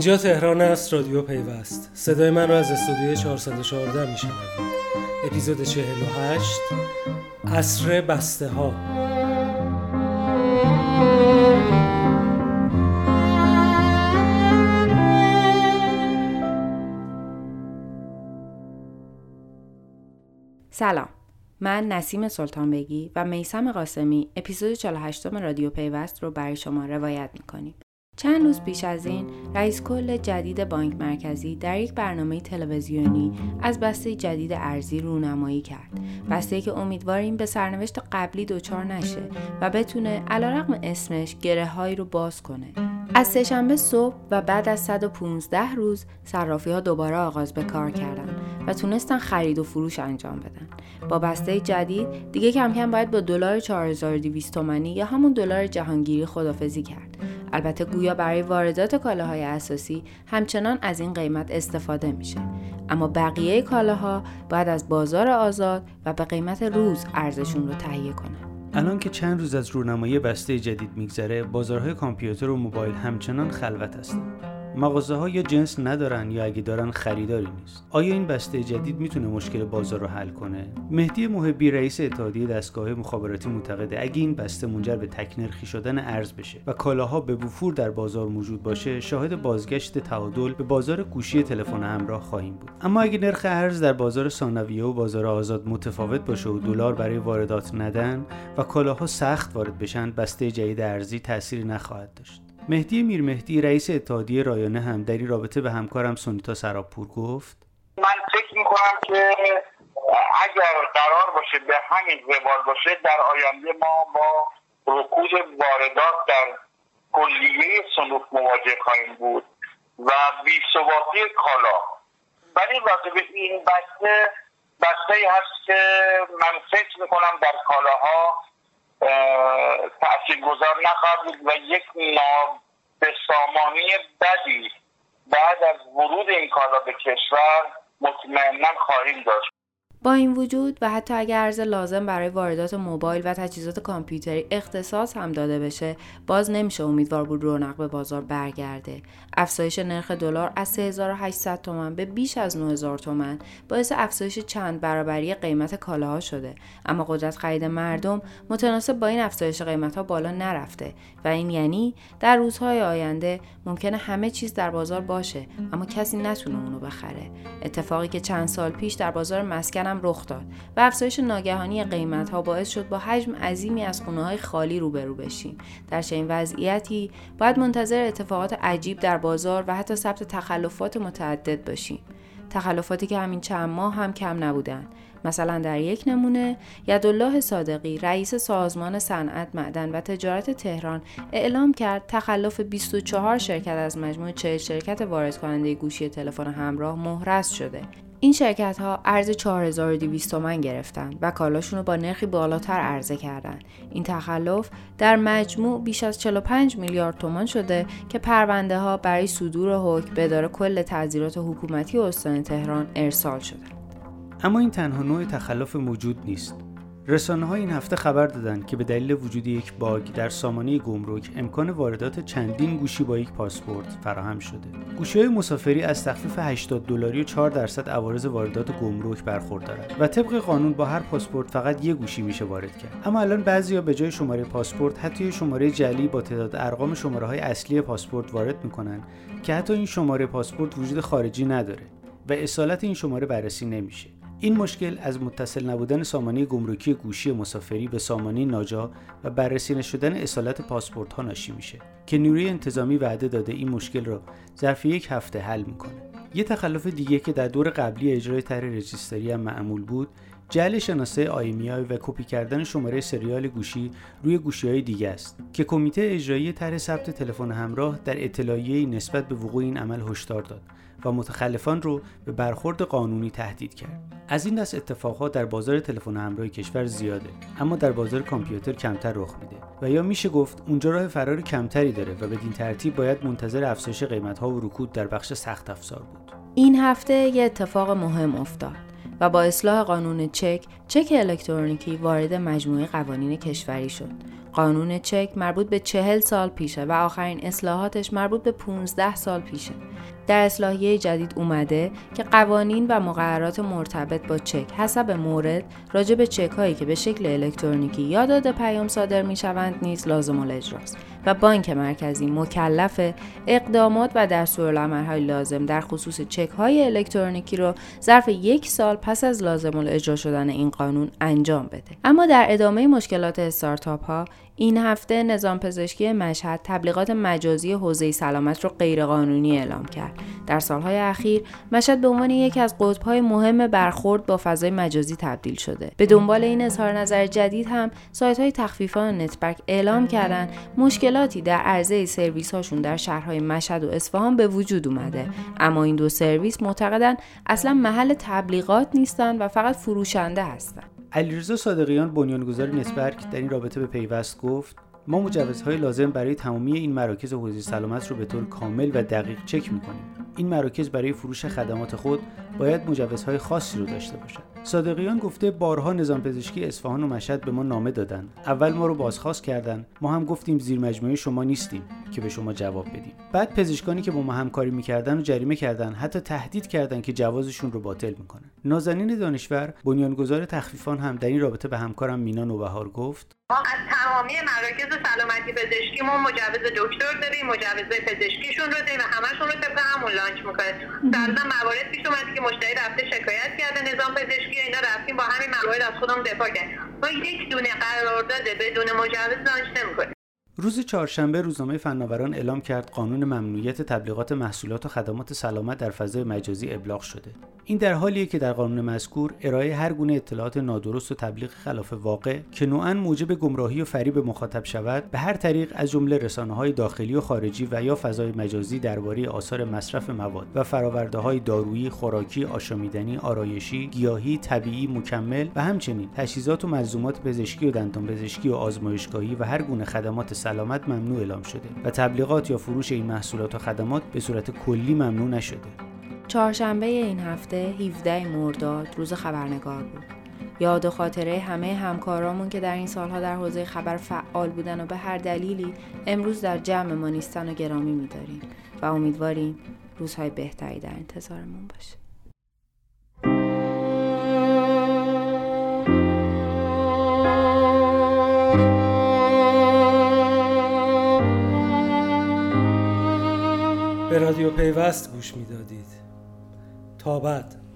اینجا تهران است رادیو پیوست. صدای من رو از استودیوی 414 میشنوید. اپیزود 48 عصر بسته ها سلام. من نسیم سلطان بگی و میسم قاسمی اپیزود 48 رادیو پیوست رو برای شما روایت می‌کنیم. چند روز پیش از این رئیس کل جدید بانک مرکزی در یک برنامه تلویزیونی از بسته جدید ارزی رونمایی کرد بسته که امیدواریم به سرنوشت قبلی دچار نشه و بتونه علیرغم اسمش گره هایی رو باز کنه از سهشنبه صبح و بعد از 115 روز صرافی ها دوباره آغاز به کار کردن و تونستن خرید و فروش انجام بدن. با بسته جدید دیگه کم کم باید با دلار 4200 تومانی یا همون دلار جهانگیری خدافزی کرد. البته گویا برای واردات کالاهای اساسی همچنان از این قیمت استفاده میشه. اما بقیه کالاها باید از بازار آزاد و به قیمت روز ارزشون رو تهیه کنن. الان که چند روز از رونمایی بسته جدید میگذره بازارهای کامپیوتر و موبایل همچنان خلوت هستند. مغازه ها یا جنس ندارن یا اگه دارن خریداری نیست. آیا این بسته جدید می‌تونه مشکل بازار رو حل کنه؟ مهدی محبی رئیس اتحادیه دستگاه مخابراتی معتقده اگه این بسته منجر به تکنرخی شدن ارز بشه و کالاها به وفور در بازار موجود باشه شاهد بازگشت تعادل به بازار گوشی تلفن همراه خواهیم بود. اما اگه نرخ ارز در بازار ثانویه و بازار آزاد متفاوت باشه و دلار برای واردات ندن و کالاها سخت وارد بشن بسته جدید ارزی تأثیری نخواهد داشت. مهدی میرمهدی رئیس اتحادیه رایانه هم در این رابطه به همکارم سونیتا سراپور گفت. من فکر می‌کنم که اگر قرار باشه به همین روال باشه در آینده ما با رکود واردات در کلیه صنوف مواجه خواهیم بود و بیثباتی کالا. ولی راجع به این بسته بسته هست که من فکر می‌کنم در کالاها گذار نخواهد بود و یک نابسامانی بدی بعد از ورود این کالا به کشور مطمئنا خواهیم داشت. با این وجود و حتی اگر ارز لازم برای واردات موبایل و تجهیزات کامپیوتری اختصاص هم داده بشه باز نمیشه امیدوار بود رونق به بازار برگرده. افزایش نرخ دلار از 3800 تومان به بیش از 9000 تومان باعث افزایش چند برابری قیمت کالاها شده. اما قدرت خرید مردم متناسب با این افزایش قیمت ها بالا نرفته و این یعنی در روزهای آینده ممکنه همه چیز در بازار باشه اما کسی نتونه اونو بخره. اتفاقی که چند سال پیش در بازار مسکن هم رخ داد و افزایش ناگهانی قیمت ها باعث شد با حجم عظیمی از خونه های خالی روبرو بشیم. در چنین وضعیتی باید منتظر اتفاقات عجیب در بازار و حتی ثبت تخلفات متعدد باشیم. تخلفاتی که همین چند ماه هم کم نبودند. مثلا در یک نمونه یدالله صادقی رئیس سازمان صنعت معدن و تجارت تهران اعلام کرد تخلف 24 شرکت از مجموع 40 شرکت وارد کننده گوشی تلفن همراه مهرس شده. این شرکت ها ارز 4200 تومن گرفتند و کالاشون رو با نرخی بالاتر عرضه کردند. این تخلف در مجموع بیش از 45 میلیارد تومان شده که پرونده ها برای صدور حکم به اداره کل تعذیرات حکومتی استان تهران ارسال شده. اما این تنها نوع تخلف موجود نیست. رسانه ها این هفته خبر دادند که به دلیل وجود یک باگ در سامانه گمرک امکان واردات چندین گوشی با یک پاسپورت فراهم شده. گوشی های مسافری از تخفیف 80 دلاری و 4 درصد عوارض واردات گمرک برخوردارند و طبق قانون با هر پاسپورت فقط یک گوشی میشه وارد کرد. اما الان بعضیا به جای شماره پاسپورت حتی شماره جعلی با تعداد ارقام شماره های اصلی پاسپورت وارد می‌کنن که حتی این شماره پاسپورت وجود خارجی نداره و اصالت این شماره بررسی نمیشه. این مشکل از متصل نبودن سامانه گمرکی گوشی مسافری به سامانه ناجا و بررسی نشدن اصالت پاسپورت ها ناشی میشه که نیروی انتظامی وعده داده این مشکل را ظرف یک هفته حل می‌کنه. یه تخلف دیگه که در دور قبلی اجرای طرح رجیستری هم معمول بود جعل شناسه آیمیای و کپی کردن شماره سریال گوشی روی گوشی های دیگه است که کمیته اجرایی طرح ثبت تلفن همراه در اطلاعیه نسبت به وقوع این عمل هشدار داد و متخلفان رو به برخورد قانونی تهدید کرد. از این دست اتفاقات در بازار تلفن همراه کشور زیاده اما در بازار کامپیوتر کمتر رخ میده و یا میشه گفت اونجا راه فرار کمتری داره و بدین ترتیب باید منتظر افزایش قیمت ها و رکود در بخش سخت افزار بود. این هفته یه اتفاق مهم افتاد. و با اصلاح قانون چک چک الکترونیکی وارد مجموعه قوانین کشوری شد. قانون چک مربوط به چهل سال پیشه و آخرین اصلاحاتش مربوط به 15 سال پیشه. در اصلاحیه جدید اومده که قوانین و مقررات مرتبط با چک حسب مورد راجع به چک هایی که به شکل الکترونیکی یا داده پیام صادر می شوند نیز لازم الاجراست و بانک مرکزی مکلف اقدامات و های لازم در خصوص چک های الکترونیکی رو ظرف یک سال پس از لازم الاجرا شدن این قانون انجام بده اما در ادامه مشکلات استارتاپ ها این هفته نظام پزشکی مشهد تبلیغات مجازی حوزه سلامت را غیرقانونی اعلام کرد. در سالهای اخیر مشهد به عنوان یکی از قطبهای مهم برخورد با فضای مجازی تبدیل شده. به دنبال این اظهار نظر جدید هم سایت های تخفیفان نتبرک اعلام کردند مشکلاتی در عرضه سرویس هاشون در شهرهای مشهد و اصفهان به وجود اومده. اما این دو سرویس معتقدن اصلا محل تبلیغات نیستند و فقط فروشنده هستند. علیرضا صادقیان بنیانگذار نتبرک در این رابطه به پیوست گفت ما مجوزهای لازم برای تمامی این مراکز حوزه سلامت رو به طور کامل و دقیق چک می‌کنیم. این مراکز برای فروش خدمات خود باید مجوزهای خاصی رو داشته باشد. صادقیان گفته بارها نظام پزشکی اصفهان و مشهد به ما نامه دادن. اول ما رو بازخواست کردن. ما هم گفتیم زیر مجموعه شما نیستیم. که به شما جواب بدیم. بعد پزشکانی که با ما همکاری می‌کردن و جریمه کردن حتی تهدید کردن که جوازشون رو باطل می‌کنن. نازنین دانشور بنیانگذار تخفیفان هم در این رابطه به همکارم مینا نوبهار گفت. ما از تمامی مراکز سلامتی پزشکیمون مجوز دکتر داریم مجوز پزشکیشون رو داریم و همشون رو طبق همون لانچ می‌کنه در موارد پیش اومد که مشتری رفته شکایت کرده نظام پزشکی اینا رفتیم با همین موارد از خودمون دفاع کردیم. ما یک دونه قرارداد بدون مجوز لانچ نمی‌کنیم. روز چهارشنبه روزنامه فناوران اعلام کرد قانون ممنوعیت تبلیغات محصولات و خدمات سلامت در فضای مجازی ابلاغ شده. این در حالیه که در قانون مذکور ارائه هر گونه اطلاعات نادرست و تبلیغ خلاف واقع که نوعا موجب گمراهی و فریب مخاطب شود به هر طریق از جمله رسانه های داخلی و خارجی و یا فضای مجازی درباره آثار مصرف مواد و فراورده های دارویی، خوراکی، آشامیدنی، آرایشی، گیاهی، طبیعی مکمل و همچنین تجهیزات و ملزومات پزشکی و دندان پزشکی و آزمایشگاهی و هر گونه خدمات سلامت ممنوع اعلام شده و تبلیغات یا فروش این محصولات و خدمات به صورت کلی ممنوع نشده. چهارشنبه این هفته 17 مرداد روز خبرنگار بود. یاد و خاطره همه همکارامون که در این سالها در حوزه خبر فعال بودن و به هر دلیلی امروز در جمع ما نیستن و گرامی میداریم و امیدواریم روزهای بهتری در انتظارمون باشه. به رادیو پیوست گوش می‌دادید تابد.